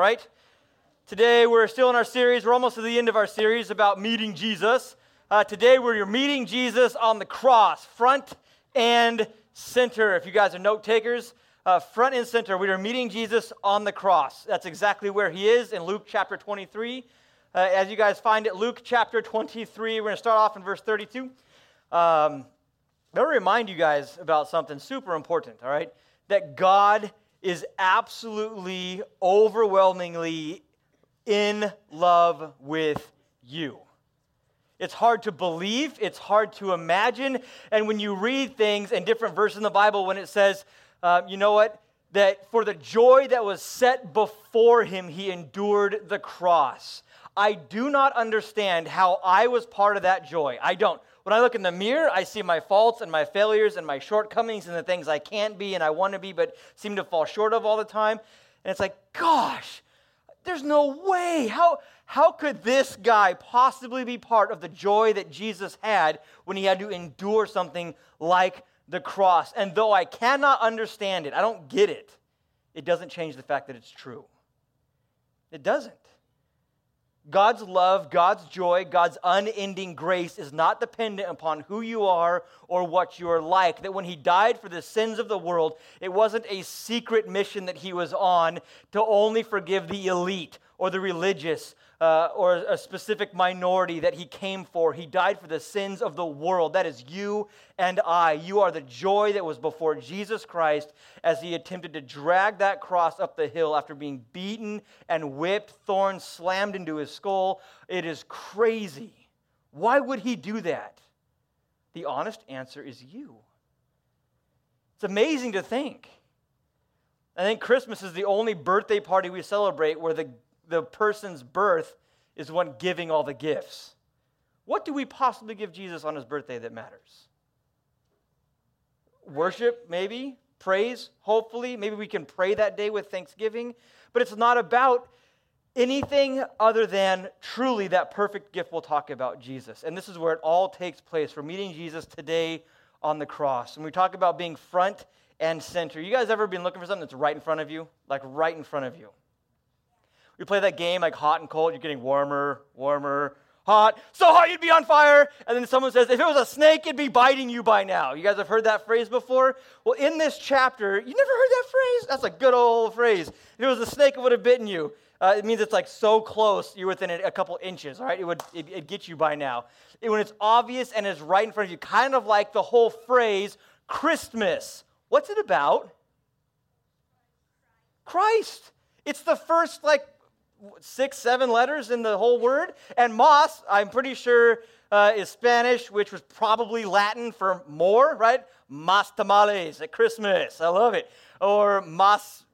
right? Today we're still in our series. We're almost to the end of our series about meeting Jesus. Uh, today we're meeting Jesus on the cross, front and center. If you guys are note takers, uh, front and center, we are meeting Jesus on the cross. That's exactly where he is in Luke chapter 23. Uh, as you guys find it, Luke chapter 23, we're going to start off in verse 32. Um, I want to remind you guys about something super important, all right? That God is absolutely, overwhelmingly in love with you. It's hard to believe, it's hard to imagine. And when you read things in different verses in the Bible, when it says, uh, you know what, that for the joy that was set before him, he endured the cross. I do not understand how I was part of that joy. I don't. When I look in the mirror, I see my faults and my failures and my shortcomings and the things I can't be and I want to be but seem to fall short of all the time. And it's like, gosh, there's no way. How, how could this guy possibly be part of the joy that Jesus had when he had to endure something like the cross? And though I cannot understand it, I don't get it, it doesn't change the fact that it's true. It doesn't. God's love, God's joy, God's unending grace is not dependent upon who you are or what you're like. That when He died for the sins of the world, it wasn't a secret mission that He was on to only forgive the elite or the religious uh, or a specific minority that he came for. He died for the sins of the world. That is you and I. You are the joy that was before Jesus Christ as he attempted to drag that cross up the hill after being beaten and whipped, thorns slammed into his skull. It is crazy. Why would he do that? The honest answer is you. It's amazing to think. I think Christmas is the only birthday party we celebrate where the the person's birth is one giving all the gifts. What do we possibly give Jesus on his birthday that matters? Worship, maybe. Praise, hopefully. Maybe we can pray that day with thanksgiving. But it's not about anything other than truly that perfect gift we'll talk about Jesus. And this is where it all takes place. We're meeting Jesus today on the cross. And we talk about being front and center. You guys ever been looking for something that's right in front of you? Like right in front of you. We play that game like hot and cold, you're getting warmer, warmer, hot, so hot you'd be on fire. And then someone says, if it was a snake, it'd be biting you by now. You guys have heard that phrase before? Well, in this chapter, you never heard that phrase? That's a good old phrase. If it was a snake, it would have bitten you. Uh, it means it's like so close, you're within a, couple inches, all right? It would it, it get you by now. It, when it's obvious and it's right in front of you, kind of like the whole phrase, Christmas. What's it about? Christ. It's the first, like, six, seven letters in the whole word. And mas, I'm pretty sure, uh, is Spanish, which was probably Latin for more, right? Mas tamales at Christmas. I love it. Or mas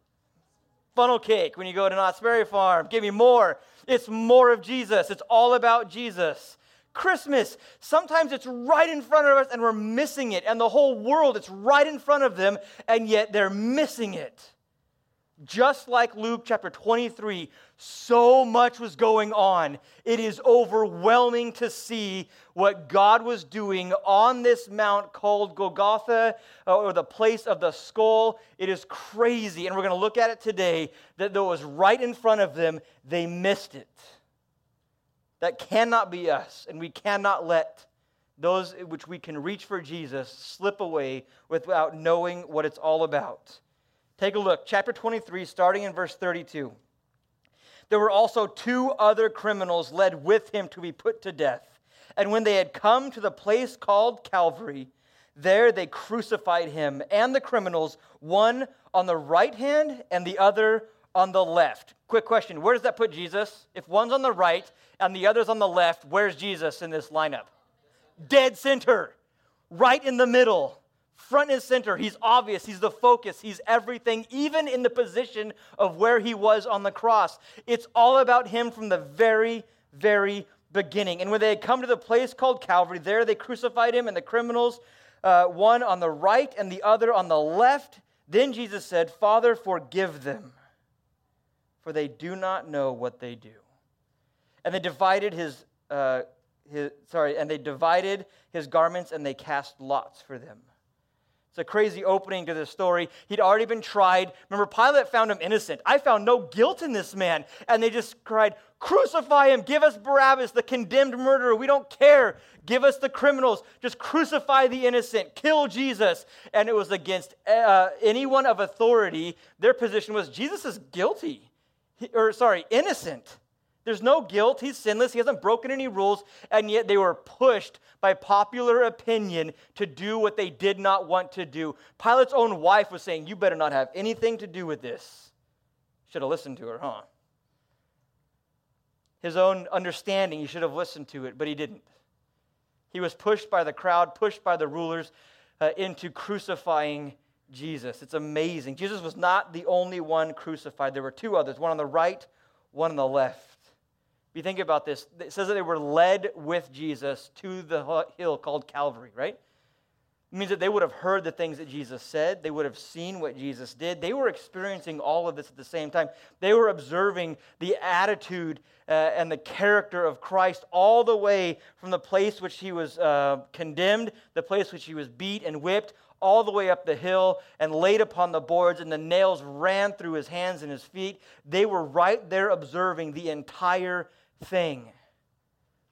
funnel cake when you go to Knott's Berry Farm. Give me more. It's more of Jesus. It's all about Jesus. Christmas, sometimes it's right in front of us and we're missing it. And the whole world, it's right in front of them and yet they're missing it. Just like Luke chapter 23, so much was going on. It is overwhelming to see what God was doing on this mount called Golgotha, uh, or the place of the skull. It is crazy. And we're going to look at it today that though it was right in front of them, they missed it. That cannot be us, and we cannot let those which we can reach for Jesus slip away without knowing what it's all about. Take a look, chapter 23, starting in verse 32. There were also two other criminals led with him to be put to death. And when they had come to the place called Calvary, there they crucified him and the criminals, one on the right hand and the other on the left. Quick question Where does that put Jesus? If one's on the right and the other's on the left, where's Jesus in this lineup? Dead center, right in the middle front and center. He's obvious. He's the focus. He's everything, even in the position of where he was on the cross. It's all about him from the very, very beginning. And when they had come to the place called Calvary, there they crucified him and the criminals, uh, one on the right and the other on the left. Then Jesus said, Father, forgive them, for they do not know what they do. And they divided his, uh, his sorry, and they divided his garments and they cast lots for them It's a crazy opening to this story. He'd already been tried. Remember, Pilate found him innocent. I found no guilt in this man. And they just cried, Crucify him. Give us Barabbas, the condemned murderer. We don't care. Give us the criminals. Just crucify the innocent. Kill Jesus. And it was against uh, anyone of authority. Their position was Jesus is guilty, he, or sorry, innocent. There's no guilt. He's sinless. He hasn't broken any rules. And yet they were pushed by popular opinion to do what they did not want to do. Pilate's own wife was saying, You better not have anything to do with this. Should have listened to her, huh? His own understanding, he should have listened to it, but he didn't. He was pushed by the crowd, pushed by the rulers uh, into crucifying Jesus. It's amazing. Jesus was not the only one crucified. There were two others, one on the right, one on the left. If you think about this, it says that they were led with Jesus to the hill called Calvary, right? It means that they would have heard the things that Jesus said. They would have seen what Jesus did. They were experiencing all of this at the same time. They were observing the attitude uh, and the character of Christ all the way from the place which he was uh, condemned, the place which he was beat and whipped, all the way up the hill and laid upon the boards, and the nails ran through his hands and his feet. They were right there observing the entire thing.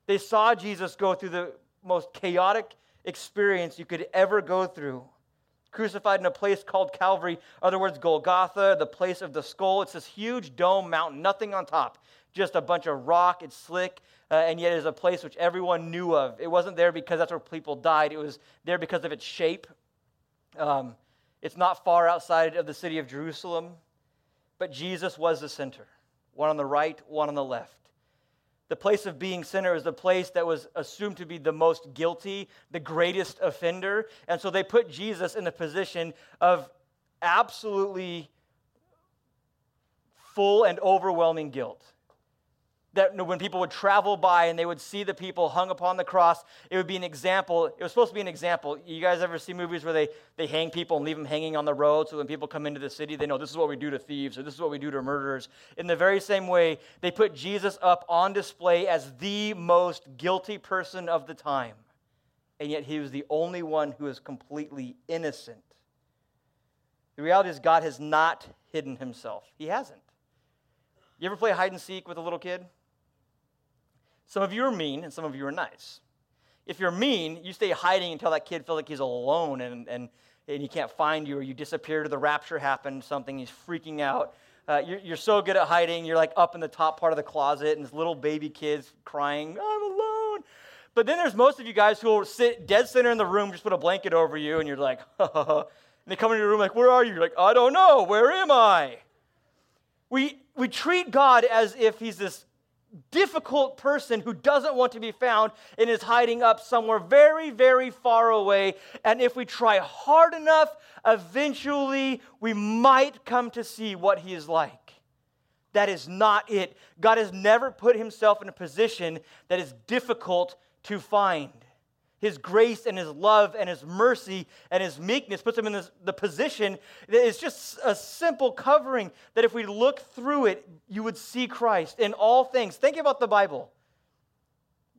They saw Jesus go through the most chaotic experience you could ever go through. Crucified in a place called Calvary, other words, Golgotha, the place of the skull. It's this huge dome mountain, nothing on top, just a bunch of rock. It's slick, uh, and yet it is a place which everyone knew of. It wasn't there because that's where people died, it was there because of its shape. Um, it's not far outside of the city of Jerusalem, but Jesus was the center one on the right, one on the left. The place of being sinner is the place that was assumed to be the most guilty, the greatest offender. And so they put Jesus in the position of absolutely full and overwhelming guilt that when people would travel by and they would see the people hung upon the cross, it would be an example. It was supposed to be an example. You guys ever see movies where they, they hang people and leave them hanging on the road so when people come into the city, they know this is what we do to thieves or this is what we do to murderers. In the very same way, they put Jesus up on display as the most guilty person of the time. And yet he was the only one who is completely innocent. The reality is, God has not hidden himself. He hasn't. You ever play hide and seek with a little kid? Some of you are mean and some of you are nice. If you're mean, you stay hiding until that kid feels like he's alone and, and, and he can't find you or you disappear to the rapture happened, something, he's freaking out. Uh, you're, you're so good at hiding, you're like up in the top part of the closet and this little baby kid's crying, I'm alone. But then there's most of you guys who will sit dead center in the room, just put a blanket over you, and you're like, and they come into your room like, where are you? You're like, I don't know, where am I? We, we treat God as if he's this difficult person who doesn't want to be found and is hiding up somewhere very, very far away. And if we try hard enough, eventually we might come to see what he is like. That is not it. God has never put himself in a position that is difficult to find. His grace and His love and His mercy and His meekness puts him in this, the position that is just a simple covering that if we look through it, you would see Christ in all things. Think about the Bible.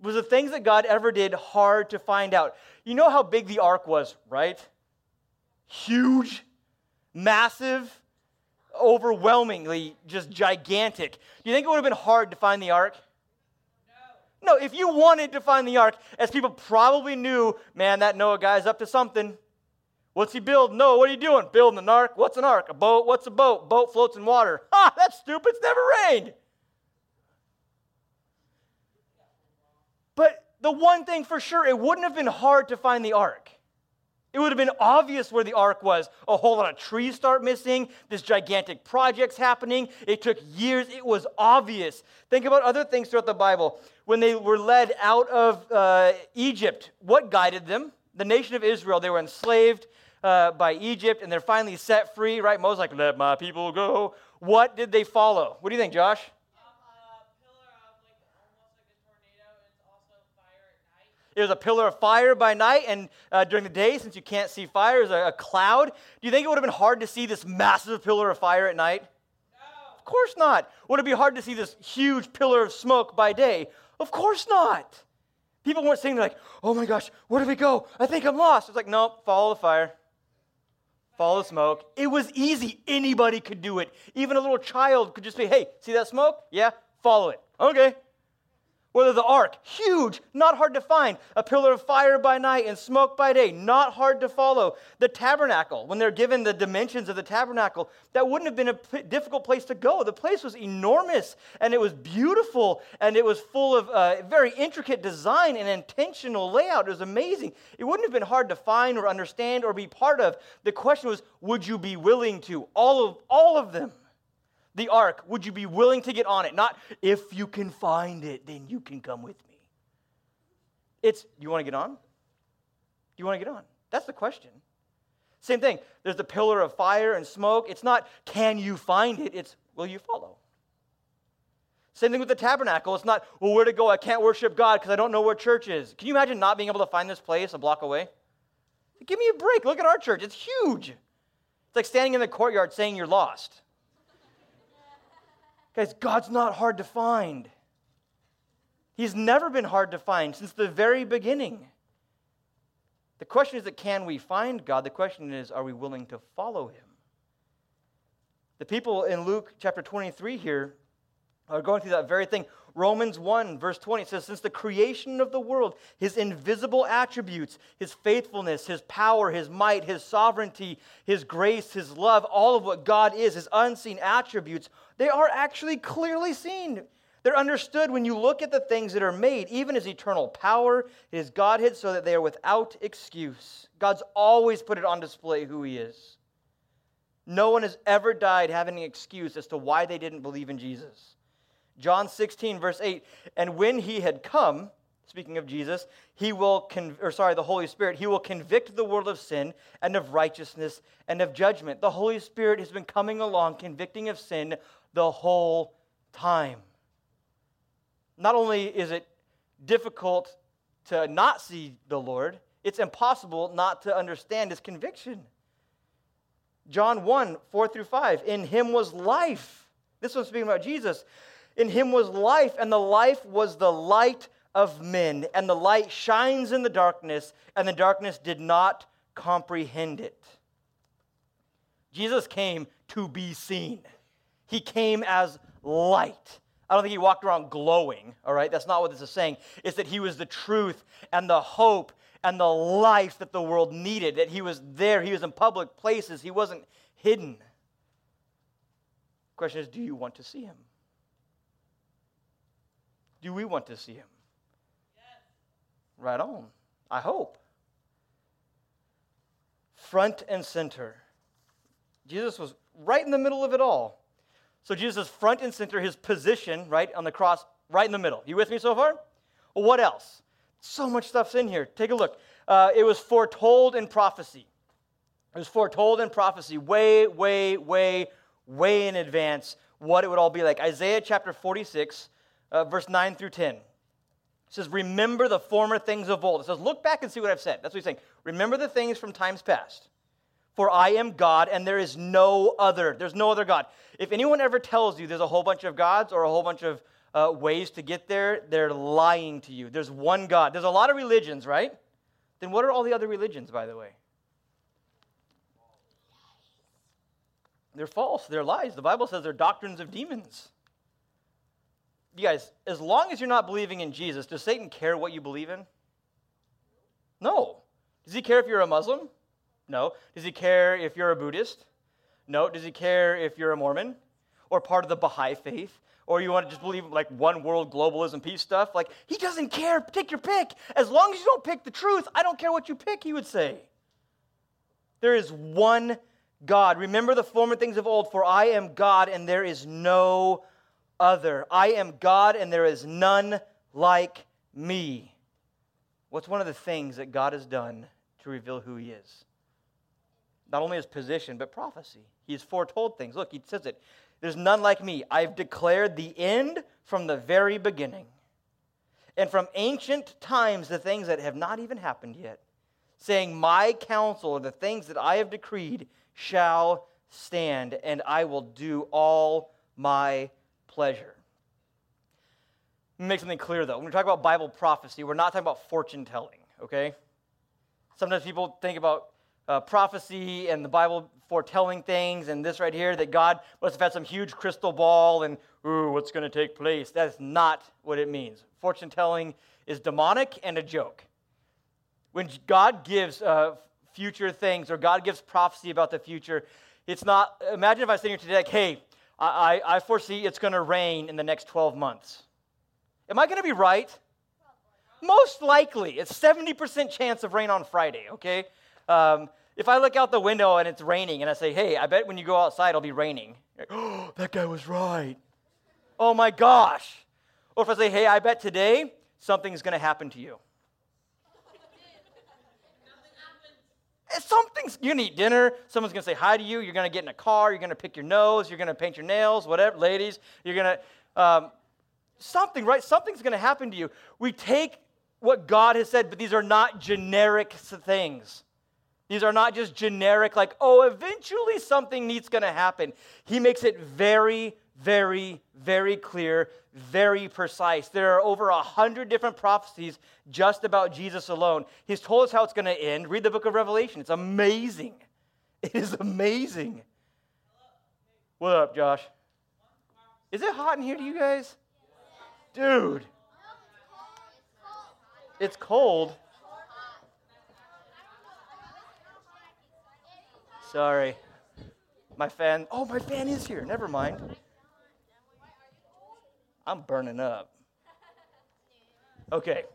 Was the things that God ever did hard to find out? You know how big the ark was, right? Huge, massive, overwhelmingly just gigantic. Do you think it would have been hard to find the ark? No, if you wanted to find the ark, as people probably knew, man, that Noah guy's up to something. What's he building? No, what are you doing? Building an ark? What's an ark? A boat? What's a boat? Boat floats in water. Ha, that's stupid. It's never rained. But the one thing for sure, it wouldn't have been hard to find the ark. It would have been obvious where the ark was. A whole lot of trees start missing. This gigantic project's happening. It took years. It was obvious. Think about other things throughout the Bible. When they were led out of uh, Egypt, what guided them? The nation of Israel. They were enslaved uh, by Egypt, and they're finally set free. Right? Moses like, "Let my people go." What did they follow? What do you think, Josh? It was a pillar of fire by night, and uh, during the day, since you can't see fire, it was a, a, cloud. Do you think it would have been hard to see this massive pillar of fire at night? No. Of course not. Would it be hard to see this huge pillar of smoke by day? Of course not. People weren't saying like, "Oh my gosh, where do we go? I think I'm lost." It's like, "Nope, follow the fire." Follow the smoke. It was easy. Anybody could do it. Even a little child could just say, hey, see that smoke? Yeah, follow it. Okay. Whether the ark, huge, not hard to find. A pillar of fire by night and smoke by day, not hard to follow. The tabernacle, when they're given the dimensions of the tabernacle, that wouldn't have been a p- difficult place to go. The place was enormous and it was beautiful and it was full of uh, very intricate design and intentional layout. It was amazing. It wouldn't have been hard to find or understand or be part of. The question was, would you be willing to? All of, all of them the ark, would you be willing to get on it? Not if you can find it, then you can come with me. It's, you want to get on? Do you want to get on? That's the question. Same thing. There's the pillar of fire and smoke. It's not, can you find it? It's, will you follow? Same thing with the tabernacle. It's not, well, where to go? I can't worship God because I don't know where church is. Can you imagine not being able to find this place a block away? Give me a break. Look at our church. It's huge. It's like standing in the courtyard saying you're lost. Guys, God's not hard to find. He's never been hard to find since the very beginning. The question is that can we find God? The question is, are we willing to follow him? The people in Luke chapter 23 here are going through that very thing. Romans 1, verse 20 says, Since the creation of the world, his invisible attributes, his faithfulness, his power, his might, his sovereignty, his grace, his love, all of what God is, his unseen attributes, they are actually clearly seen. They're understood when you look at the things that are made, even his eternal power, his Godhead, so that they are without excuse. God's always put it on display who he is. No one has ever died having an excuse as to why they didn't believe in Jesus. John 16, verse 8, and when he had come, speaking of Jesus, he will, or sorry, the Holy Spirit, he will convict the world of sin and of righteousness and of judgment. The Holy Spirit has been coming along, convicting of sin the whole time. Not only is it difficult to not see the Lord, it's impossible not to understand his conviction. John 1 4 through 5. In him was life. This was speaking about Jesus. In him was life, and the life was the light of men. And the light shines in the darkness, and the darkness did not comprehend it. Jesus came to be seen, he came as light. I don't think he walked around glowing, all right? That's not what this is saying. It's that he was the truth and the hope and the life that the world needed, that he was there. He was in public places, he wasn't hidden. Question is do you want to see him? Do we want to see him? Yes. Right on. I hope. Front and center. Jesus was right in the middle of it all. So Jesus front and center, his position, right, on the cross, right in the middle. You with me so far? Well, what else? So much stuff's in here. Take a look. Uh, it was foretold in prophecy. It was foretold in prophecy way, way, way, way in advance what it would all be like. Isaiah chapter 46, uh, verse 9 through 10. It says, Remember the former things of old. It says, Look back and see what I've said. That's what he's saying. Remember the things from times past. For I am God and there is no other. There's no other God. If anyone ever tells you there's a whole bunch of gods or a whole bunch of uh, ways to get there, they're lying to you. There's one God. There's a lot of religions, right? Then what are all the other religions, by the way? They're false. They're lies. The Bible says they're doctrines of demons you guys, as long as you're not believing in Jesus, does Satan care what you believe in? No. Does he care if you're a Muslim? No. Does he care if you're a Buddhist? No. Does he care if you're a Mormon or part of the Baha'i faith? Or you want to just believe like one world globalism peace stuff? Like, he doesn't care. Take your pick. As long as you don't pick the truth, I don't care what you pick, he would say. There is one God. Remember the former things of old, for I am God and there is no other. I am God and there is none like me. What's one of the things that God has done to reveal who he is? Not only his position, but prophecy. He has foretold things. Look, he says it. There's none like me. I've declared the end from the very beginning. And from ancient times, the things that have not even happened yet, saying, My counsel, or the things that I have decreed, shall stand, and I will do all my pleasure. Make something clear though. When we talk about Bible prophecy, we're not talking about fortune telling, okay? Sometimes people think about uh, prophecy and the Bible foretelling things and this right here that God must have had some huge crystal ball and, ooh, what's going to take place. That's not what it means. Fortune telling is demonic and a joke. When God gives uh, future things or God gives prophecy about the future, it's not, imagine if I sit here today like, hey, I, I, foresee it's going to rain in the next 12 months. Am I going to be right? Most likely. It's 70% chance of rain on Friday, okay? Um, if I look out the window and it's raining and I say, hey, I bet when you go outside it'll be raining. Like, oh, that guy was right. Oh my gosh. Or if I say, hey, I bet today something's going to happen to you. Something's, you're to eat dinner. Someone's going to say hi to you. You're going to get in a car. You're going to pick your nose. You're going to paint your nails, whatever. Ladies, you're going to, um, something, right? Something's going to happen to you. We take what God has said, but these are not generic things. These are not just generic, like, oh, eventually something needs going to happen. He makes it very, very, very clear, very precise. There are over a hundred different prophecies just about Jesus alone. He's told us how it's going to end. Read the book of Revelation. It's amazing. It is amazing. What up, Josh? Is it hot in here to you guys? Dude. It's cold. Sorry. My fan. Oh, my fan is here. Never mind. I'm burning up. Okay.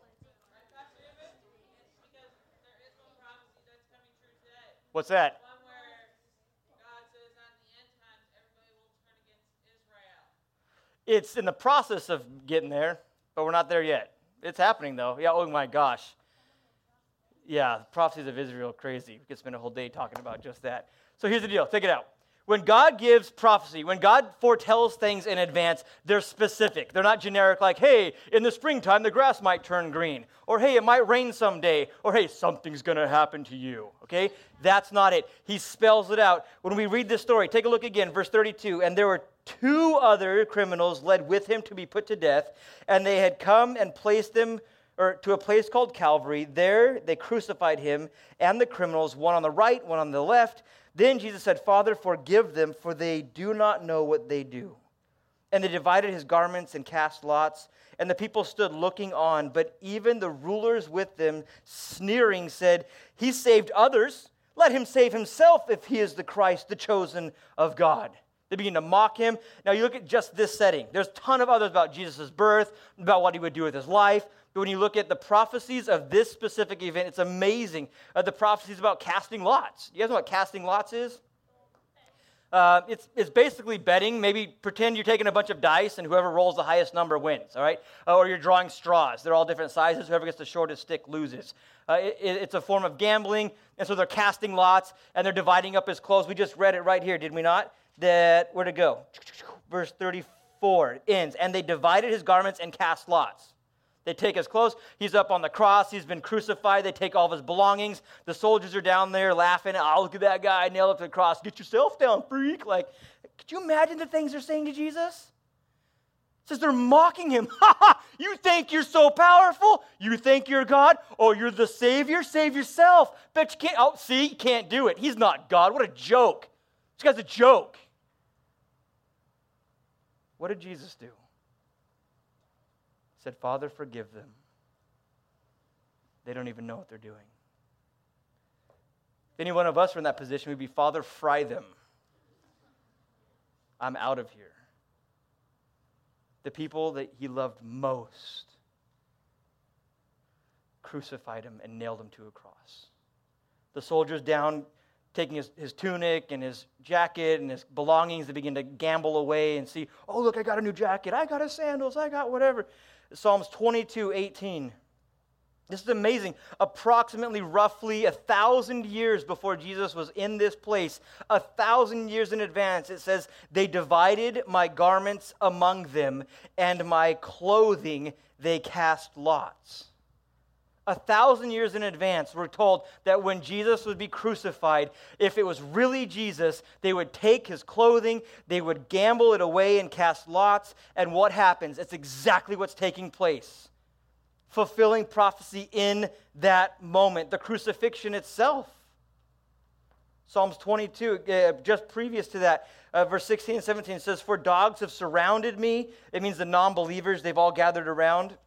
What's that? It's in the process of getting there, but we're not there yet. It's happening though. Yeah, oh my gosh. Yeah, prophecies of Israel, crazy. We could spend a whole day talking about just that. So here's the deal. Take it out. When God gives prophecy, when God foretells things in advance, they're specific. They're not generic, like, hey, in the springtime, the grass might turn green, or hey, it might rain someday, or hey, something's going to happen to you. Okay? That's not it. He spells it out. When we read this story, take a look again, verse 32. And there were two other criminals led with him to be put to death, and they had come and placed them or to a place called Calvary. There they crucified him and the criminals, one on the right, one on the left. Then Jesus said, Father, forgive them, for they do not know what they do. And they divided his garments and cast lots. And the people stood looking on. But even the rulers with them, sneering, said, He saved others. Let him save himself if he is the Christ, the chosen of God. They begin to mock him. Now you look at just this setting. There's a ton of others about Jesus' birth, about what he would do with his life. When you look at the prophecies of this specific event, it's amazing. Uh, the prophecies about casting lots. You guys know what casting lots is? Uh, it's, it's basically betting. Maybe pretend you're taking a bunch of dice and whoever rolls the highest number wins, all right? Uh, or you're drawing straws. They're all different sizes. Whoever gets the shortest stick loses. Uh, it, it's a form of gambling. And so they're casting lots and they're dividing up his clothes. We just read it right here, did we not? That, where to go? Verse 34 ends. And they divided his garments and cast lots. They take his clothes. He's up on the cross. He's been crucified. They take all of his belongings. The soldiers are down there laughing. Oh, look at that guy nailed up to the cross. Get yourself down, freak. Like, could you imagine the things they're saying to Jesus? Says they're mocking him. Ha ha! You think you're so powerful? You think you're God? Oh, you're the Savior? Save yourself. Bet you can't. Oh, see, you can't do it. He's not God. What a joke. This guy's a joke. What did Jesus do? Said, Father, forgive them. They don't even know what they're doing. If any one of us were in that position, we'd be, Father, fry them. I'm out of here. The people that he loved most crucified him and nailed him to a cross. The soldiers down taking his, his tunic and his jacket and his belongings, they begin to gamble away and see, oh, look, I got a new jacket. I got his sandals. I got whatever. Psalms 22 18. This is amazing. Approximately, roughly a thousand years before Jesus was in this place, a thousand years in advance, it says, They divided my garments among them, and my clothing they cast lots a thousand years in advance, we're told that when Jesus would be crucified, if it was really Jesus, they would take his clothing, they would gamble it away and cast lots. And what happens? It's exactly what's taking place. Fulfilling prophecy in that moment, the crucifixion itself. Psalms 22, uh, just previous to that, uh, verse 16 and 17 says, For dogs have surrounded me. It means the non believers, they've all gathered around.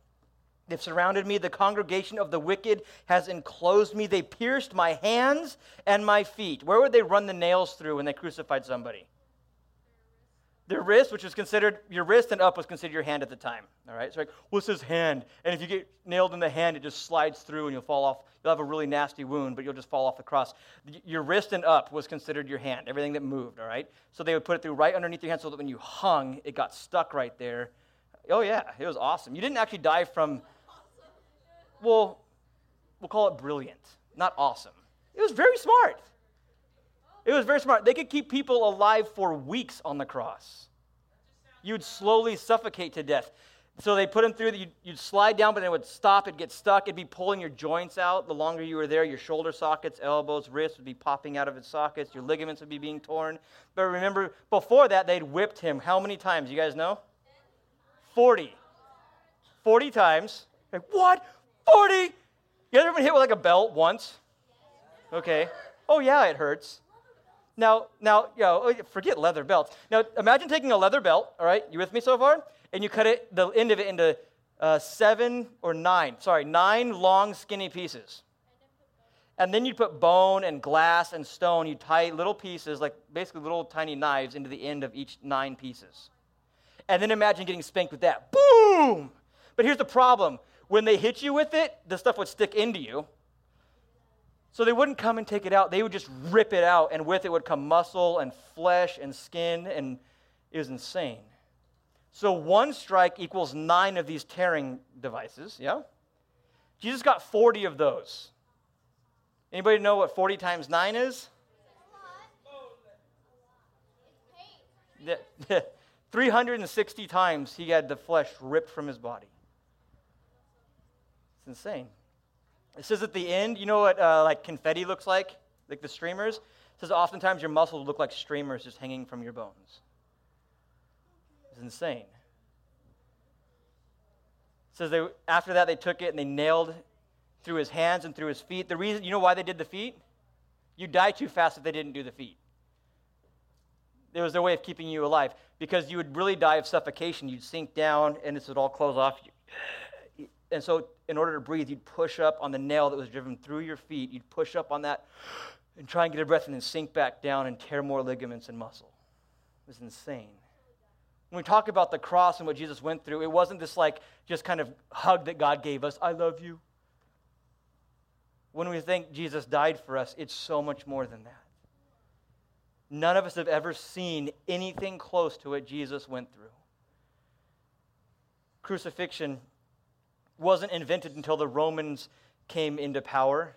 They've surrounded me. The congregation of the wicked has enclosed me. They pierced my hands and my feet. Where would they run the nails through when they crucified somebody? Their wrist, which was considered your wrist and up was considered your hand at the time. All right, so like, what's his hand? And if you get nailed in the hand, it just slides through and you'll fall off. You'll have a really nasty wound, but you'll just fall off the cross. Your wrist and up was considered your hand, everything that moved. All right, so they would put it through right underneath your hand so that when you hung, it got stuck right there. Oh yeah, it was awesome. You didn't actually die from. Well, we'll call it brilliant, not awesome. It was very smart. It was very smart. They could keep people alive for weeks on the cross. You'd slowly suffocate to death. So they put him through, you'd, you'd slide down, but then it would stop, it'd get stuck, it'd be pulling your joints out. The longer you were there, your shoulder sockets, elbows, wrists would be popping out of its sockets, your ligaments would be being torn. But remember, before that, they'd whipped him how many times? You guys know? 40. 40 times. Like, what? 40? You ever been hit with like a belt once? Okay. Oh, yeah, it hurts. Now, now, you know, oh, forget leather belts. Now, imagine taking a leather belt, all right? You with me so far? And you cut it, the end of it into uh, seven or nine, sorry, nine long, skinny pieces. And then you put bone and glass and stone. You tie little pieces, like basically little tiny knives, into the end of each nine pieces. And then imagine getting spanked with that. Boom! But here's the problem when they hit you with it, the stuff would stick into you. So they wouldn't come and take it out. They would just rip it out, and with it would come muscle and flesh and skin, and it was insane. So one strike equals nine of these tearing devices, yeah? Jesus got 40 of those. Anybody know what 40 times 9 is? 360 times he had the flesh ripped from his body. It's insane. It says at the end, you know what uh, like confetti looks like? Like the streamers? It says oftentimes your muscles look like streamers just hanging from your bones. It's insane. It says they, after that they took it and they nailed through his hands and through his feet. The reason, you know why they did the feet? You die too fast if they didn't do the feet. It was their way of keeping you alive because you would really die of suffocation. You'd sink down and this would all close off. You. And so, in order to breathe, you'd push up on the nail that was driven through your feet. You'd push up on that and try and get a breath and then sink back down and tear more ligaments and muscle. It was insane. When we talk about the cross and what Jesus went through, it wasn't this like just kind of hug that God gave us I love you. When we think Jesus died for us, it's so much more than that. None of us have ever seen anything close to what Jesus went through. Crucifixion wasn't invented until the Romans came into power,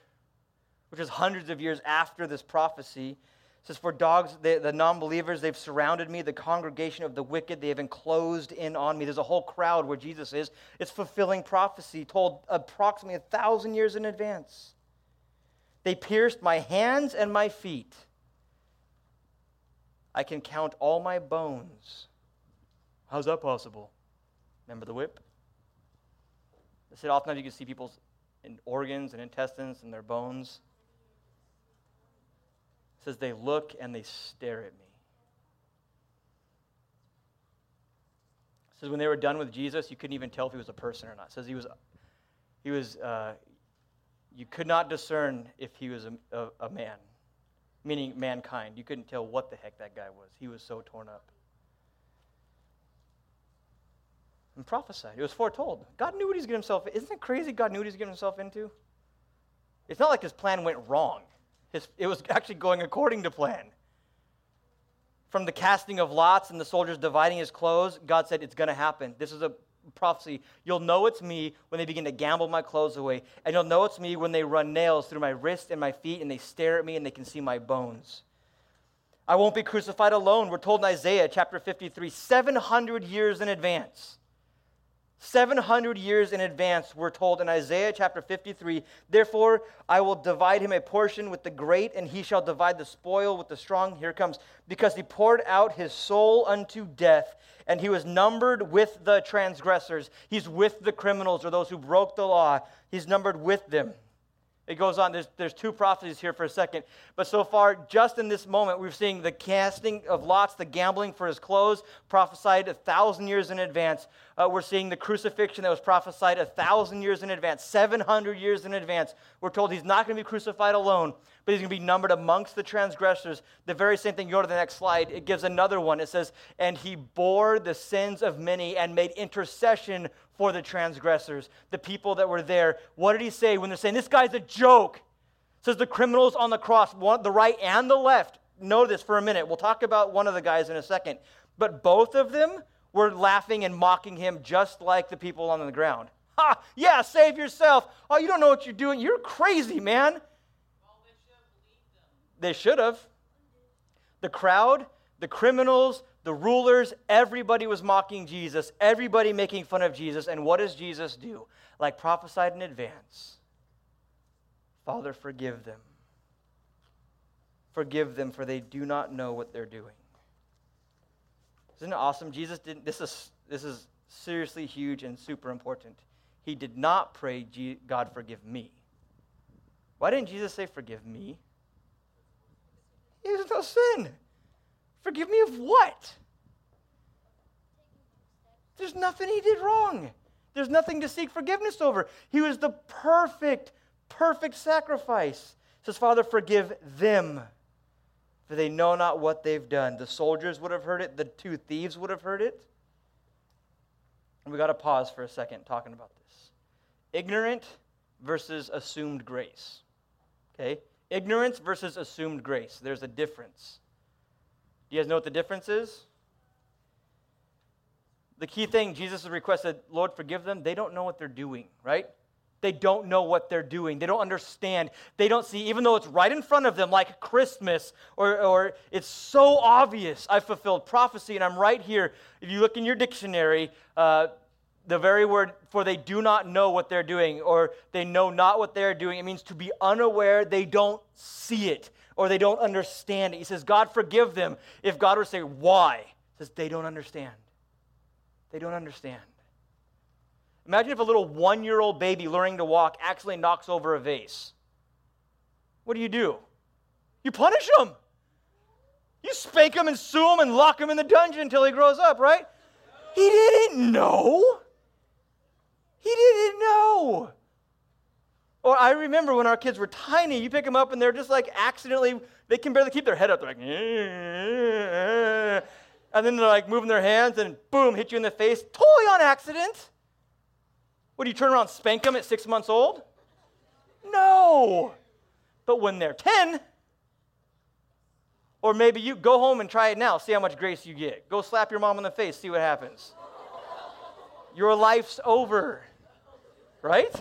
which is hundreds of years after this prophecy. It says, For dogs, the, the non believers, they've surrounded me. The congregation of the wicked, they have enclosed in on me. There's a whole crowd where Jesus is. It's fulfilling prophecy told approximately a thousand years in advance. They pierced my hands and my feet. I can count all my bones. How's that possible? Remember the whip? They said oftentimes you can see people's organs and intestines and their bones. It says they look and they stare at me. It says when they were done with Jesus, you couldn't even tell if he was a person or not. It says he was, he was, uh, you could not discern if he was a, a, a man, meaning mankind. You couldn't tell what the heck that guy was. He was so torn up. And prophesied. It was foretold. God knew what he's getting himself. Isn't it crazy? God knew what he's getting himself into. It's not like his plan went wrong. His, it was actually going according to plan. From the casting of lots and the soldiers dividing his clothes, God said it's going to happen. This is a prophecy. You'll know it's me when they begin to gamble my clothes away, and you'll know it's me when they run nails through my wrists and my feet, and they stare at me and they can see my bones. I won't be crucified alone. We're told in Isaiah chapter 53, 700 years in advance. 700 years in advance, we're told in Isaiah chapter 53 Therefore, I will divide him a portion with the great, and he shall divide the spoil with the strong. Here comes, because he poured out his soul unto death, and he was numbered with the transgressors. He's with the criminals or those who broke the law. He's numbered with them. It goes on. There's, there's two prophecies here for a second. But so far, just in this moment, we're seeing the casting of lots, the gambling for his clothes, prophesied a thousand years in advance. Uh, we're seeing the crucifixion that was prophesied a thousand years in advance, 700 years in advance. We're told he's not going to be crucified alone, but he's going to be numbered amongst the transgressors. The very same thing. Go to the next slide. It gives another one. It says, And he bore the sins of many and made intercession for the transgressors, the people that were there. What did he say when they're saying, This guy's a joke? Says the criminals on the cross, one, the right and the left. Know this for a minute. We'll talk about one of the guys in a second. But both of them were laughing and mocking him just like the people on the ground. Ha! Yeah, save yourself. Oh, you don't know what you're doing. You're crazy, man. they should have. The crowd, the criminals, the rulers, everybody was mocking Jesus, everybody making fun of Jesus. And what does Jesus do? Like prophesied in advance Father, forgive them. Forgive them, for they do not know what they're doing. Isn't it awesome? Jesus didn't, this is, this is seriously huge and super important. He did not pray, God, forgive me. Why didn't Jesus say, forgive me? He has no sin. Forgive me of what? There's nothing he did wrong. There's nothing to seek forgiveness over. He was the perfect, perfect sacrifice. It says, Father, forgive them, for they know not what they've done. The soldiers would have heard it, the two thieves would have heard it. And we got to pause for a second talking about this. Ignorant versus assumed grace. Okay? Ignorance versus assumed grace. There's a difference. You guys know what the difference is? The key thing Jesus has requested, Lord, forgive them. They don't know what they're doing, right? They don't know what they're doing. They don't understand. They don't see, even though it's right in front of them, like Christmas, or, or it's so obvious. I've fulfilled prophecy, and I'm right here. If you look in your dictionary, uh, the very word for they do not know what they're doing, or they know not what they're doing, it means to be unaware. They don't see it or they don't understand it. He says, God, forgive them. If God were to say, why? He says, they don't understand. They don't understand. Imagine if a little one year old baby learning to walk accidentally knocks over a vase. What do you do? You punish him. You spank him and sue him and lock him in the dungeon until he grows up, right? He didn't know. He didn't know. Or I remember when our kids were tiny, you pick them up and they're just like accidentally, they can barely keep their head up. They're like, and then they're like moving their hands and boom, hit you in the face, totally on accident. Would you turn around spank them at six months old? No. But when they're 10, or maybe you go home and try it now, see how much grace you get. Go slap your mom in the face, see what happens. Your life's over, right?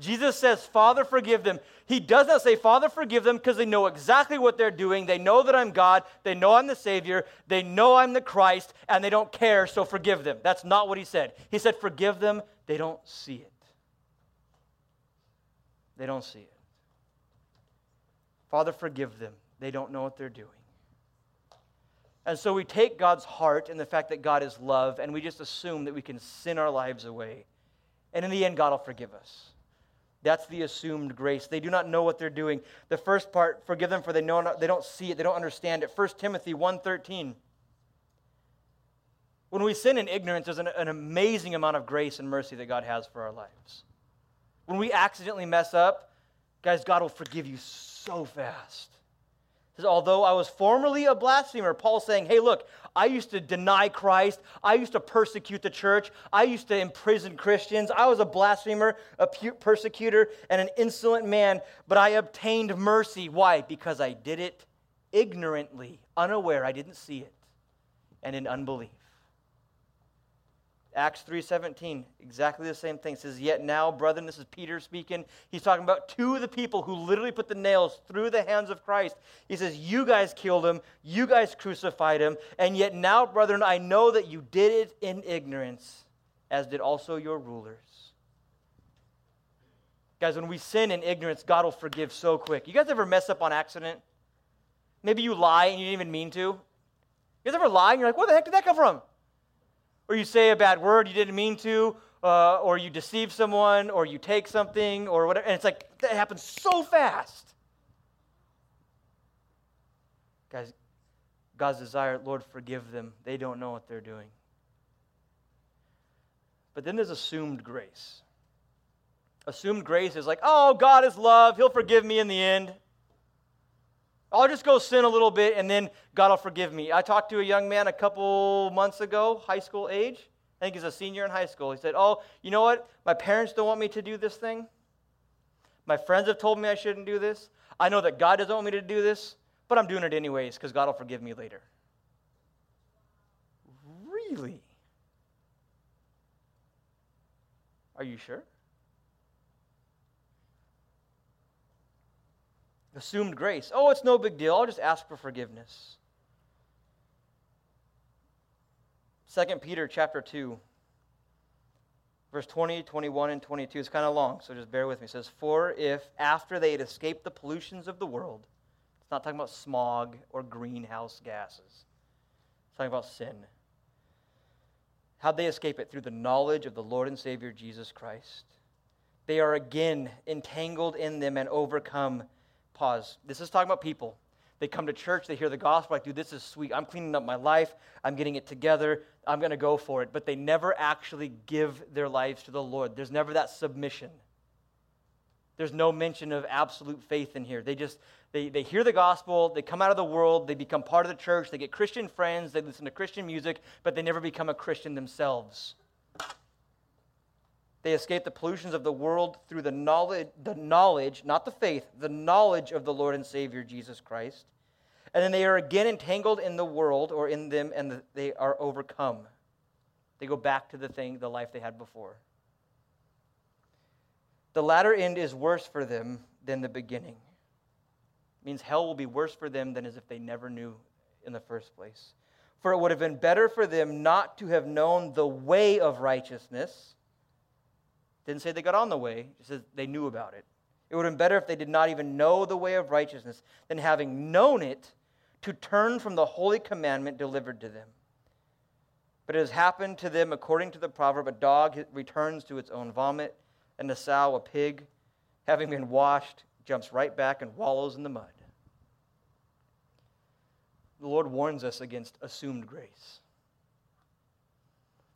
Jesus says, Father, forgive them. He does not say, Father, forgive them, because they know exactly what they're doing. They know that I'm God. They know I'm the Savior. They know I'm the Christ, and they don't care, so forgive them. That's not what he said. He said, Forgive them. They don't see it. They don't see it. Father, forgive them. They don't know what they're doing. And so we take God's heart and the fact that God is love, and we just assume that we can sin our lives away. And in the end, God will forgive us. That's the assumed grace. They do not know what they're doing. The first part, forgive them for they know not, they don't see it, they don't understand it. 1 Timothy 1:13. When we sin in ignorance, there's an, an amazing amount of grace and mercy that God has for our lives. When we accidentally mess up, guys, God will forgive you so fast says, Although I was formerly a blasphemer, Paul's saying, Hey, look, I used to deny Christ. I used to persecute the church. I used to imprison Christians. I was a blasphemer, a persecutor, and an insolent man, but I obtained mercy. Why? Because I did it ignorantly, unaware. I didn't see it, and in unbelief. Acts 3:17, exactly the same thing. It says, "Yet now, brethren, this is Peter speaking. He's talking about two of the people who literally put the nails through the hands of Christ. He says, "You guys killed him, you guys crucified him, and yet now, brethren, I know that you did it in ignorance, as did also your rulers." Guys, when we sin in ignorance, God will forgive so quick. You guys ever mess up on accident? Maybe you lie and you didn't even mean to. You guys ever lie and you're like, "Where the heck did that come from?" Or you say a bad word you didn't mean to, uh, or you deceive someone, or you take something, or whatever. And it's like, that happens so fast. Guys, God's desire, Lord, forgive them. They don't know what they're doing. But then there's assumed grace. Assumed grace is like, oh, God is love. He'll forgive me in the end. I'll just go sin a little bit and then God will forgive me. I talked to a young man a couple months ago, high school age. I think he's a senior in high school. He said, Oh, you know what? My parents don't want me to do this thing. My friends have told me I shouldn't do this. I know that God doesn't want me to do this, but I'm doing it anyways because God will forgive me later. Really? Are you sure? Assumed grace. Oh, it's no big deal. I'll just ask for forgiveness. 2 Peter chapter 2, verse 20, 21, and 22 is kind of long, so just bear with me. It says, For if after they had escaped the pollutions of the world, it's not talking about smog or greenhouse gases, it's talking about sin. How'd they escape it? Through the knowledge of the Lord and Savior Jesus Christ. They are again entangled in them and overcome. Pause. This is talking about people. They come to church, they hear the gospel, like, dude, this is sweet. I'm cleaning up my life, I'm getting it together, I'm going to go for it. But they never actually give their lives to the Lord. There's never that submission. There's no mention of absolute faith in here. They just, they, they hear the gospel, they come out of the world, they become part of the church, they get Christian friends, they listen to Christian music, but they never become a Christian themselves. They escape the pollutions of the world through the knowledge, the knowledge, not the faith, the knowledge of the Lord and Savior Jesus Christ. And then they are again entangled in the world or in them and they are overcome. They go back to the thing, the life they had before. The latter end is worse for them than the beginning. It means hell will be worse for them than as if they never knew in the first place. For it would have been better for them not to have known the way of righteousness didn't say they got on the way, it says they knew about it. It would have been better if they did not even know the way of righteousness than having known it to turn from the holy commandment delivered to them. But it has happened to them according to the proverb a dog returns to its own vomit, and a sow, a pig, having been washed, jumps right back and wallows in the mud. The Lord warns us against assumed grace.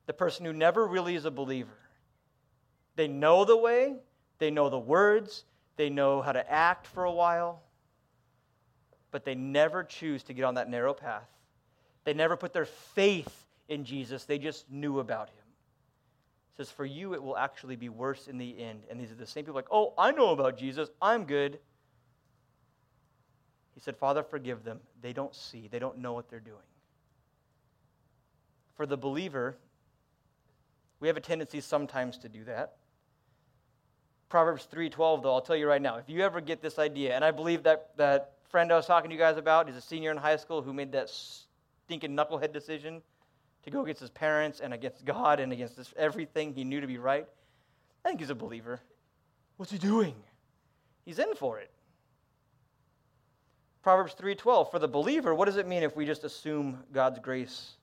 The person who never really is a believer they know the way, they know the words, they know how to act for a while, but they never choose to get on that narrow path. They never put their faith in Jesus, they just knew about him. It says, For you, it will actually be worse in the end. And these are the same people like, Oh, I know about Jesus, I'm good. He said, Father, forgive them. They don't see, they don't know what they're doing. For the believer, we have a tendency sometimes to do that. Proverbs 3:12 though, I'll tell you right now. If you ever get this idea, and I believe that that friend I was talking to you guys about is a senior in high school who made that stinking knucklehead decision to go against his parents and against God and against this, everything he knew to be right. I think he's a believer. What's he doing? He's in for it. Proverbs 3:12 for the believer, what does it mean if we just assume God's grace?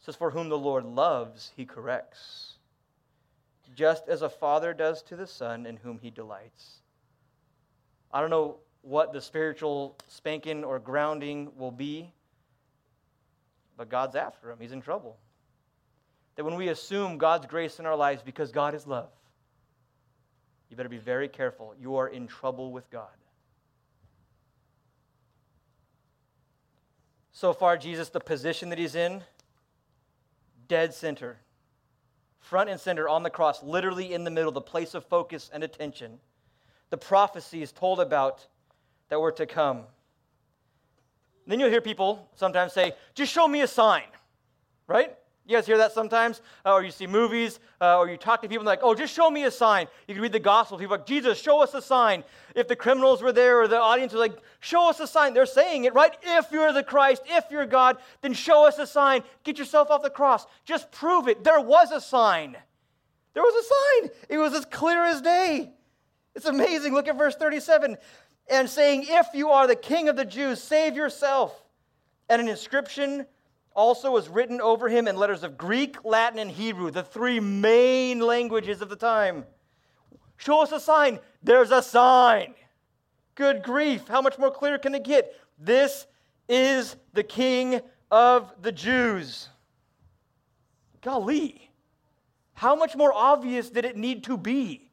It says for whom the Lord loves, he corrects just as a father does to the son in whom he delights. I don't know what the spiritual spanking or grounding will be, but God's after him. He's in trouble. That when we assume God's grace in our lives because God is love, you better be very careful. You are in trouble with God. So far, Jesus, the position that he's in, dead center front and center on the cross, literally in the middle, the place of focus and attention. The prophecies told about that were to come. then you'll hear people sometimes say, just show me a sign, right? You guys hear that sometimes? Uh, or you see movies, uh, or you talk to people like, oh, just show me a sign. You can read the gospel. People like, Jesus, show us a sign. If the criminals were there or the audience was like, show us a sign. They're saying it, right? If you're the Christ, if you're God, then show us a sign. Get yourself off the cross. Just prove it. There was a sign. There was a sign. It was as clear as day. It's amazing. Look at verse 37. And saying, if you are the king of the Jews, save yourself. And an inscription also was written over him in letters of Greek, Latin, and Hebrew, the three main languages of the time. Show us a sign. There's a sign. Good grief. How much more clear can it get? This is the King of the Jews. Golly. How much more obvious did it need to be?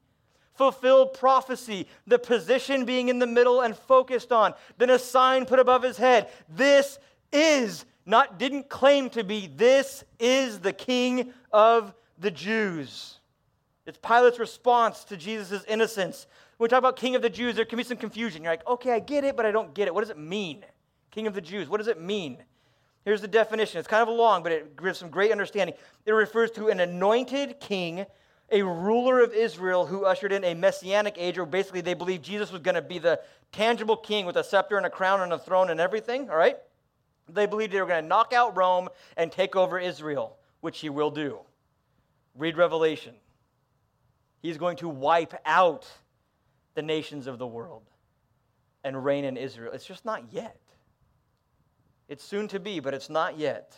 Fulfilled prophecy, the position being in the middle and focused on, then a sign put above his head. This is, not didn't claim to be, this is the King of the Jews. It's Pilate's response to Jesus' innocence. When we talk about King of the Jews, there can be some confusion. You're like, okay, I get it, but I don't get it. What does it mean? King of the Jews, what does it mean? Here's the definition. It's kind of long, but it gives some great understanding. It refers to an anointed king, a ruler of Israel who ushered in a messianic age, or basically they believed Jesus was going to be the tangible king with a scepter and a crown and a throne and everything, all right? They believed they were going to knock out Rome and take over Israel, which he will do. Read Revelation. He's going to wipe out the nations of the world and reign in Israel. It's just not yet. It's soon to be, but it's not yet.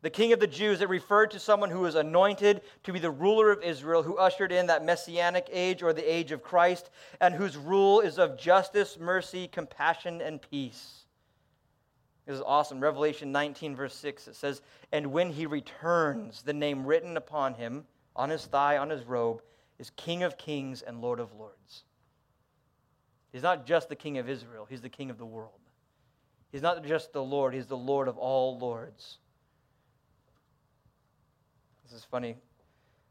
The king of the Jews, it referred to someone who was anointed to be the ruler of Israel, who ushered in that messianic age or the age of Christ, and whose rule is of justice, mercy, compassion, and peace. This is awesome. Revelation 19, verse 6, it says, And when he returns, the name written upon him, on his thigh, on his robe, is King of kings and Lord of lords. He's not just the King of Israel, he's the King of the world. He's not just the Lord, He's the Lord of all lords. This is funny.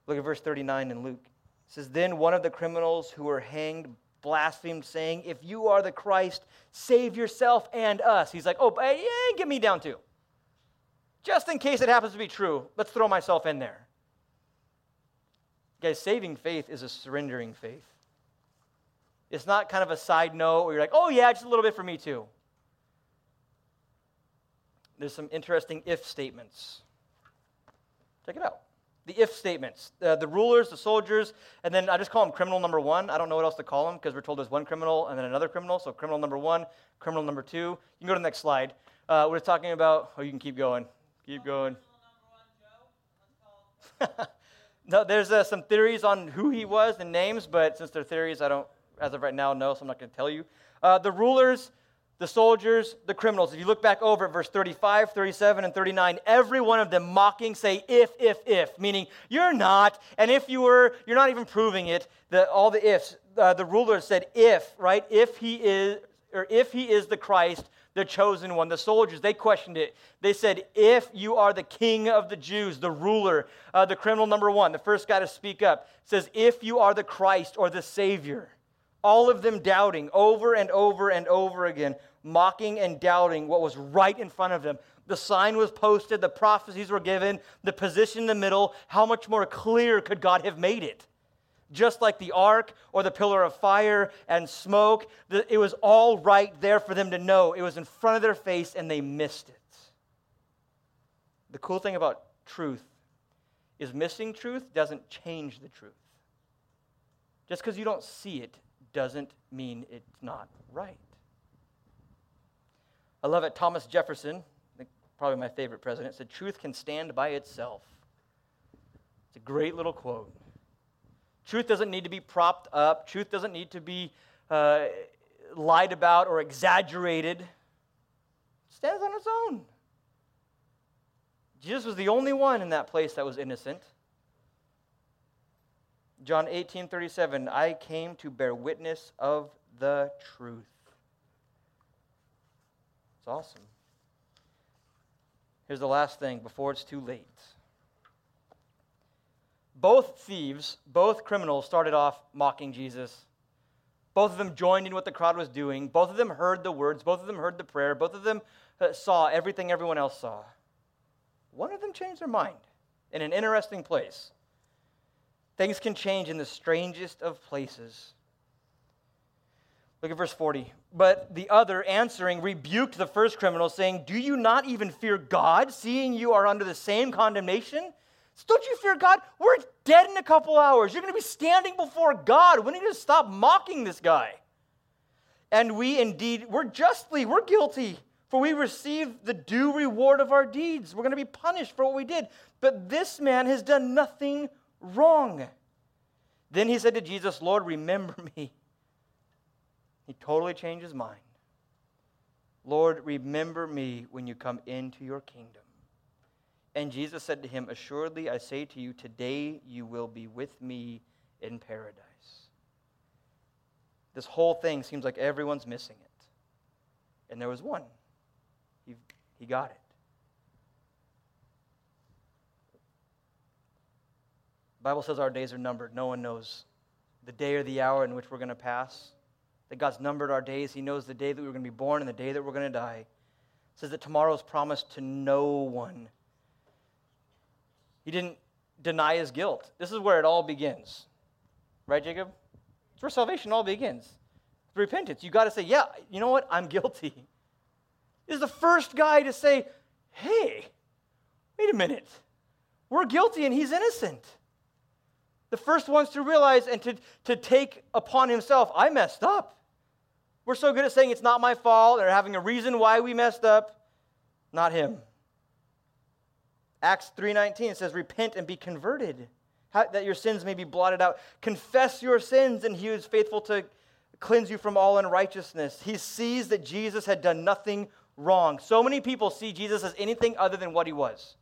Look at verse 39 in Luke. It says, Then one of the criminals who were hanged blasphemed, saying, If you are the Christ, save yourself and us. He's like, Oh, yeah, get me down too. Just in case it happens to be true, let's throw myself in there. Guys, saving faith is a surrendering faith. It's not kind of a side note where you're like, oh, yeah, just a little bit for me too there's some interesting if statements. Check it out. The if statements. Uh, the rulers, the soldiers, and then I just call them criminal number one. I don't know what else to call them because we're told there's one criminal and then another criminal. So criminal number one, criminal number two. You can go to the next slide. Uh, we're talking about, oh, you can keep going. Keep going. no, there's uh, some theories on who he was and names, but since they're theories, I don't, as of right now, know, so I'm not going to tell you. Uh, the rulers, the soldiers, the criminals. If you look back over at verse 35, 37, and 39, every one of them mocking say, if, if, if, meaning you're not, and if you were, you're not even proving it. The, all the ifs. Uh, the ruler said, if, right? If he is, or if he is the Christ, the chosen one. The soldiers, they questioned it. They said, If you are the king of the Jews, the ruler, uh, the criminal number one, the first guy to speak up, says, If you are the Christ or the Savior all of them doubting over and over and over again, mocking and doubting what was right in front of them. The sign was posted, the prophecies were given, the position in the middle. How much more clear could God have made it? Just like the ark or the pillar of fire and smoke, it was all right there for them to know. It was in front of their face and they missed it. The cool thing about truth is missing truth doesn't change the truth. Just because you don't see it doesn't mean it's not right. I love it. Thomas Jefferson, probably my favorite president, said, Truth can stand by itself. It's a great little quote. Truth doesn't need to be propped up, truth doesn't need to be uh, lied about or exaggerated. It stands on its own. Jesus was the only one in that place that was innocent. John 18 37, I came to bear witness of the truth. It's awesome. Here's the last thing before it's too late. Both thieves, both criminals started off mocking Jesus. Both of them joined in what the crowd was doing. Both of them heard the words. Both of them heard the prayer. Both of them uh, saw everything everyone else saw. One of them changed their mind in an interesting place. Things can change in the strangest of places. Look at verse 40. But the other, answering, rebuked the first criminal, saying, Do you not even fear God, seeing you are under the same condemnation? So don't you fear God? We're dead in a couple hours. You're going to be standing before God. We need to stop mocking this guy. And we indeed, we're justly, we're guilty. for we receive the due reward of our deeds. We're going to be punished for what we did. But this man has done nothing wrong. Then he said to Jesus, Lord, remember me. He totally changed his mind. Lord, remember me when you come into your kingdom. And Jesus said to him, Assuredly, I say to you, today you will be with me in paradise. This whole thing seems like everyone's missing it. And there was one. He, he got it. The Bible says our days are numbered. No one knows the day or the hour in which we're going to pass. That God's numbered our days. He knows the day that we're going to be born and the day that we're going to die. It says that tomorrow is promised to no one. He didn't deny his guilt. This is where it all begins. Right, Jacob? It's where salvation all begins. It's Repentance. You got to say, yeah, you know what? I'm guilty. This is the first guy to say, hey, wait a minute. We're guilty and he's innocent. The first ones to realize and to, to take upon himself, I messed up. We're so good at saying it's not my fault or having a reason why we messed up. Not him. Acts 3:19 says repent and be converted that your sins may be blotted out. Confess your sins and he is faithful to cleanse you from all unrighteousness. He sees that Jesus had done nothing wrong. So many people see Jesus as anything other than what he was.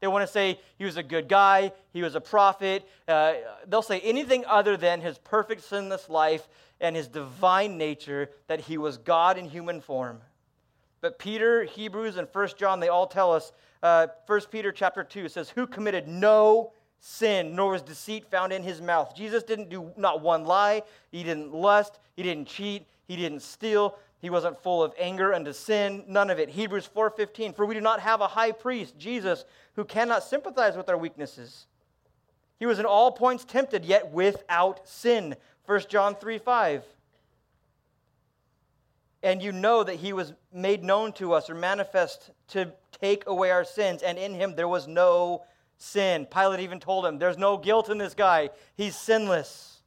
They want to say he was a good guy, he was a prophet. Uh, they'll say anything other than his perfect sinless life and his divine nature, that he was God in human form. But Peter, Hebrews, and 1 John, they all tell us, uh, 1 Peter chapter 2 says, Who committed no sin, nor was deceit found in his mouth. Jesus didn't do not one lie, he didn't lust, he didn't cheat, he didn't steal, he wasn't full of anger unto sin, none of it. Hebrews 4:15, for we do not have a high priest, Jesus, who cannot sympathize with our weaknesses. He was in all points tempted, yet without sin. 1 John 3 5 and you know that he was made known to us or manifest to take away our sins, and in him there was no sin. Pilate even told him, There's no guilt in this guy, he's sinless.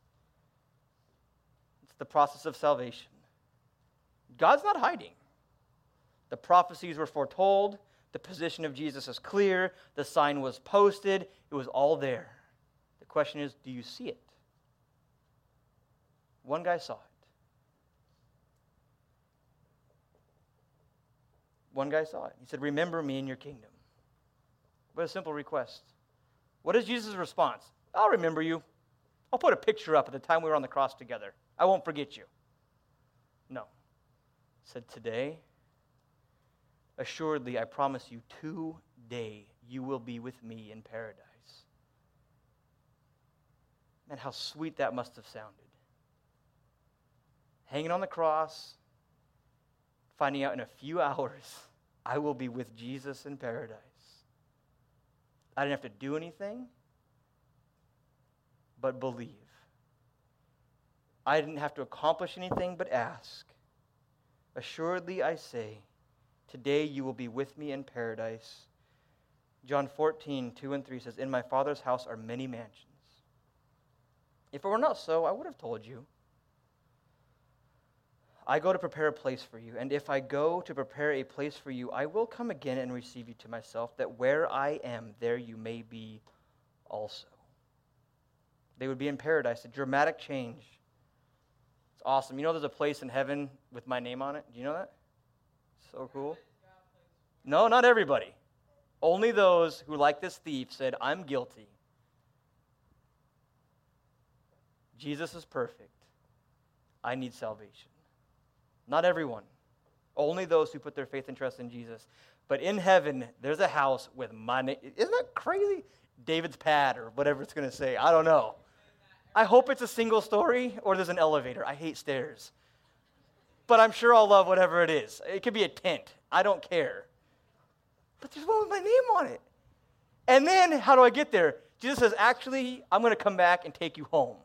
It's the process of salvation. God's not hiding. The prophecies were foretold, the position of Jesus is clear, the sign was posted, it was all there. The question is, do you see it? One guy saw it. One guy saw it. He said, Remember me in your kingdom. What a simple request. What is Jesus' response? I'll remember you. I'll put a picture up at the time we were on the cross together. I won't forget you. No. Said, Today, assuredly, I promise you, today you will be with me in paradise. And how sweet that must have sounded. Hanging on the cross, finding out in a few hours I will be with Jesus in paradise. I didn't have to do anything but believe. I didn't have to accomplish anything but ask. Assuredly, I say, today you will be with me in paradise. John 14, 2 and 3 says, In my Father's house are many mansions. If it were not so, I would have told you. I go to prepare a place for you, and if I go to prepare a place for you, I will come again and receive you to myself, that where I am, there you may be also. They would be in paradise, a dramatic change. It's awesome. You know, there's a place in heaven with my name on it. Do you know that? So cool. No, not everybody. Only those who, like this thief, said, I'm guilty. Jesus is perfect. I need salvation. Not everyone. Only those who put their faith and trust in Jesus. But in heaven, there's a house with my name. Isn't that crazy? David's pad or whatever it's going to say. I don't know. I hope it's a single story or there's an elevator. I hate stairs. But I'm sure I'll love whatever it is. It could be a tent. I don't care. But there's one with my name on it. And then, how do I get there? Jesus says, Actually, I'm going to come back and take you home.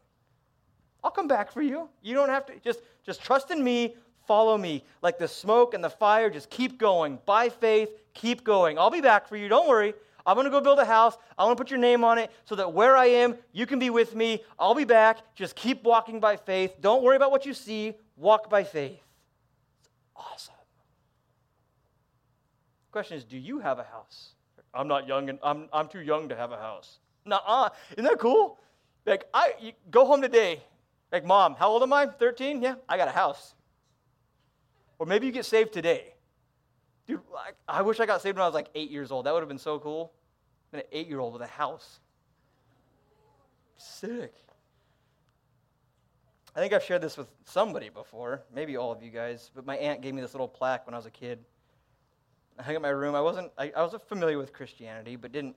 I'll come back for you. You don't have to. Just, just trust in me. Follow me. Like the smoke and the fire, just keep going. By faith, keep going. I'll be back for you. Don't worry. I'm going to go build a house. I want to put your name on it so that where I am, you can be with me. I'll be back. Just keep walking by faith. Don't worry about what you see. Walk by faith. It's awesome. question is, do you have a house? I'm not young and I'm, I'm too young to have a house. Nuh-uh. Isn't that cool? Like, I go home today. Like, mom, how old am I? 13? Yeah, I got a house. Or maybe you get saved today. Dude, I, I wish I got saved when I was like eight years old. That would have been so cool. Been an eight year old with a house. Sick. I think I've shared this with somebody before, maybe all of you guys, but my aunt gave me this little plaque when I was a kid. I hung it in my room. I wasn't I, I was familiar with Christianity, but didn't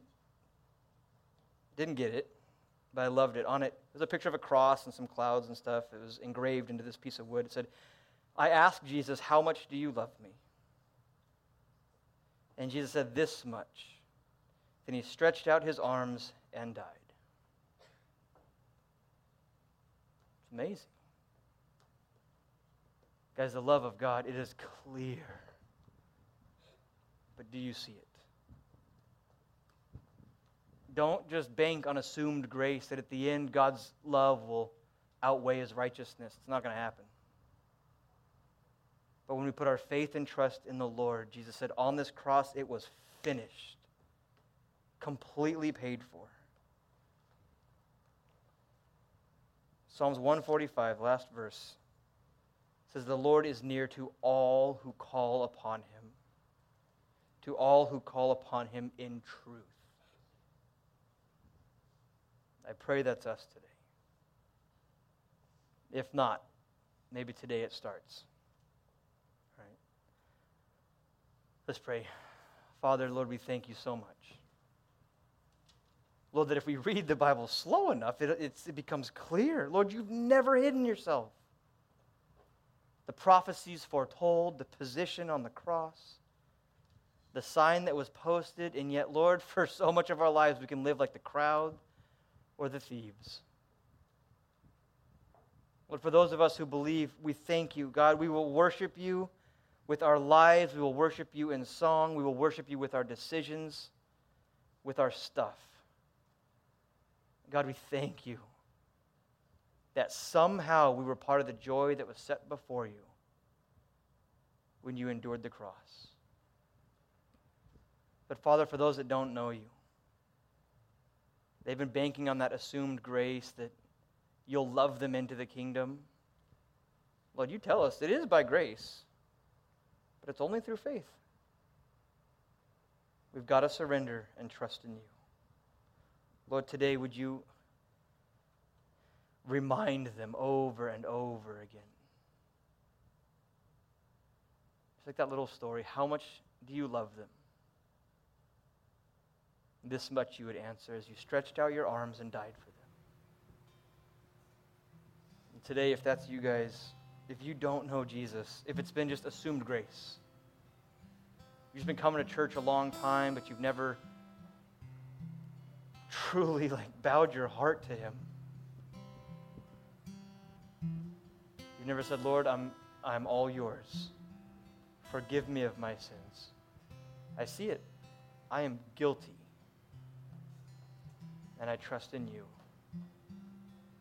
didn't get it. But I loved it. On it was a picture of a cross and some clouds and stuff. It was engraved into this piece of wood. It said, I asked Jesus, How much do you love me? And Jesus said, This much. Then he stretched out his arms and died. It's amazing. Guys, the love of God, it is clear. But do you see it? Don't just bank on assumed grace that at the end God's love will outweigh his righteousness. It's not going to happen. But when we put our faith and trust in the Lord, Jesus said, on this cross it was finished, completely paid for. Psalms 145, last verse, says, The Lord is near to all who call upon him, to all who call upon him in truth. I pray that's us today. If not, maybe today it starts. Right? Let's pray. Father, Lord, we thank you so much. Lord, that if we read the Bible slow enough, it, it becomes clear. Lord, you've never hidden yourself. The prophecies foretold, the position on the cross, the sign that was posted, and yet, Lord, for so much of our lives, we can live like the crowd or the thieves. Lord, for those of us who believe, we thank you. God, we will worship you with our lives. We will worship you in song. We will worship you with our decisions, with our stuff. God, we thank you that somehow we were part of the joy that was set before you when you endured the cross. But Father, for those that don't know you, they've been banking on that assumed grace that you'll love them into the kingdom. Lord, you tell us it is by grace, but it's only through faith. We've got to surrender and trust in you. Lord, today would you remind them over and over again? It's like that little story. How much do you love them? This much you would answer as you stretched out your arms and died for them. And today, if that's you guys, if you don't know Jesus, if it's been just assumed grace, you've just been coming to church a long time, but you've never truly like bowed your heart to him. You've never said, Lord, I'm, I'm all yours. Forgive me of my sins. I see it. I am guilty. And I trust in you.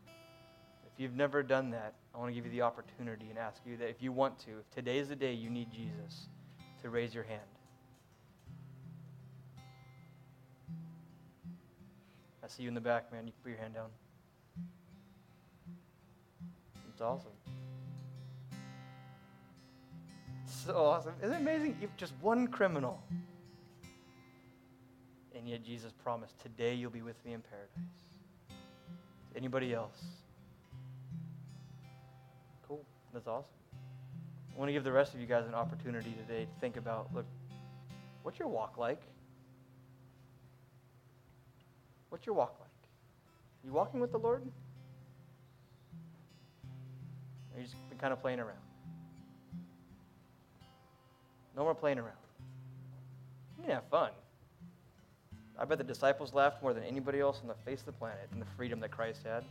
If you've never done that, I want to give you the opportunity and ask you that if you want to, if today is the day you need Jesus, to raise your hand. I see you in the back, man. You can put your hand down. It's awesome. so awesome. Isn't it amazing? You're just one criminal. And yet Jesus promised, today you'll be with me in paradise. Anybody else? That's awesome. I want to give the rest of you guys an opportunity today to think about look, what's your walk like? What's your walk like? You walking with the Lord? Or you just been kind of playing around? No more playing around. You can have fun. I bet the disciples laughed more than anybody else on the face of the planet in the freedom that Christ had.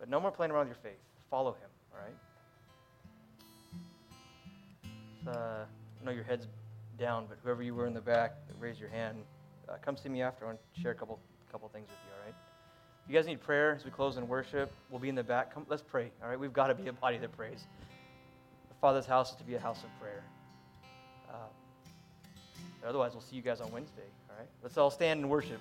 But no more playing around with your faith. Follow him, all right? Uh, I know your head's down, but whoever you were in the back, raise your hand uh, come see me after. I want to share a couple, couple things with you, all right? If you guys need prayer as we close in worship, we'll be in the back. Come, let's pray, all right? We've got to be a body that prays. The Father's house is to be a house of prayer. Uh, otherwise, we'll see you guys on Wednesday. All right? Let's all stand and worship.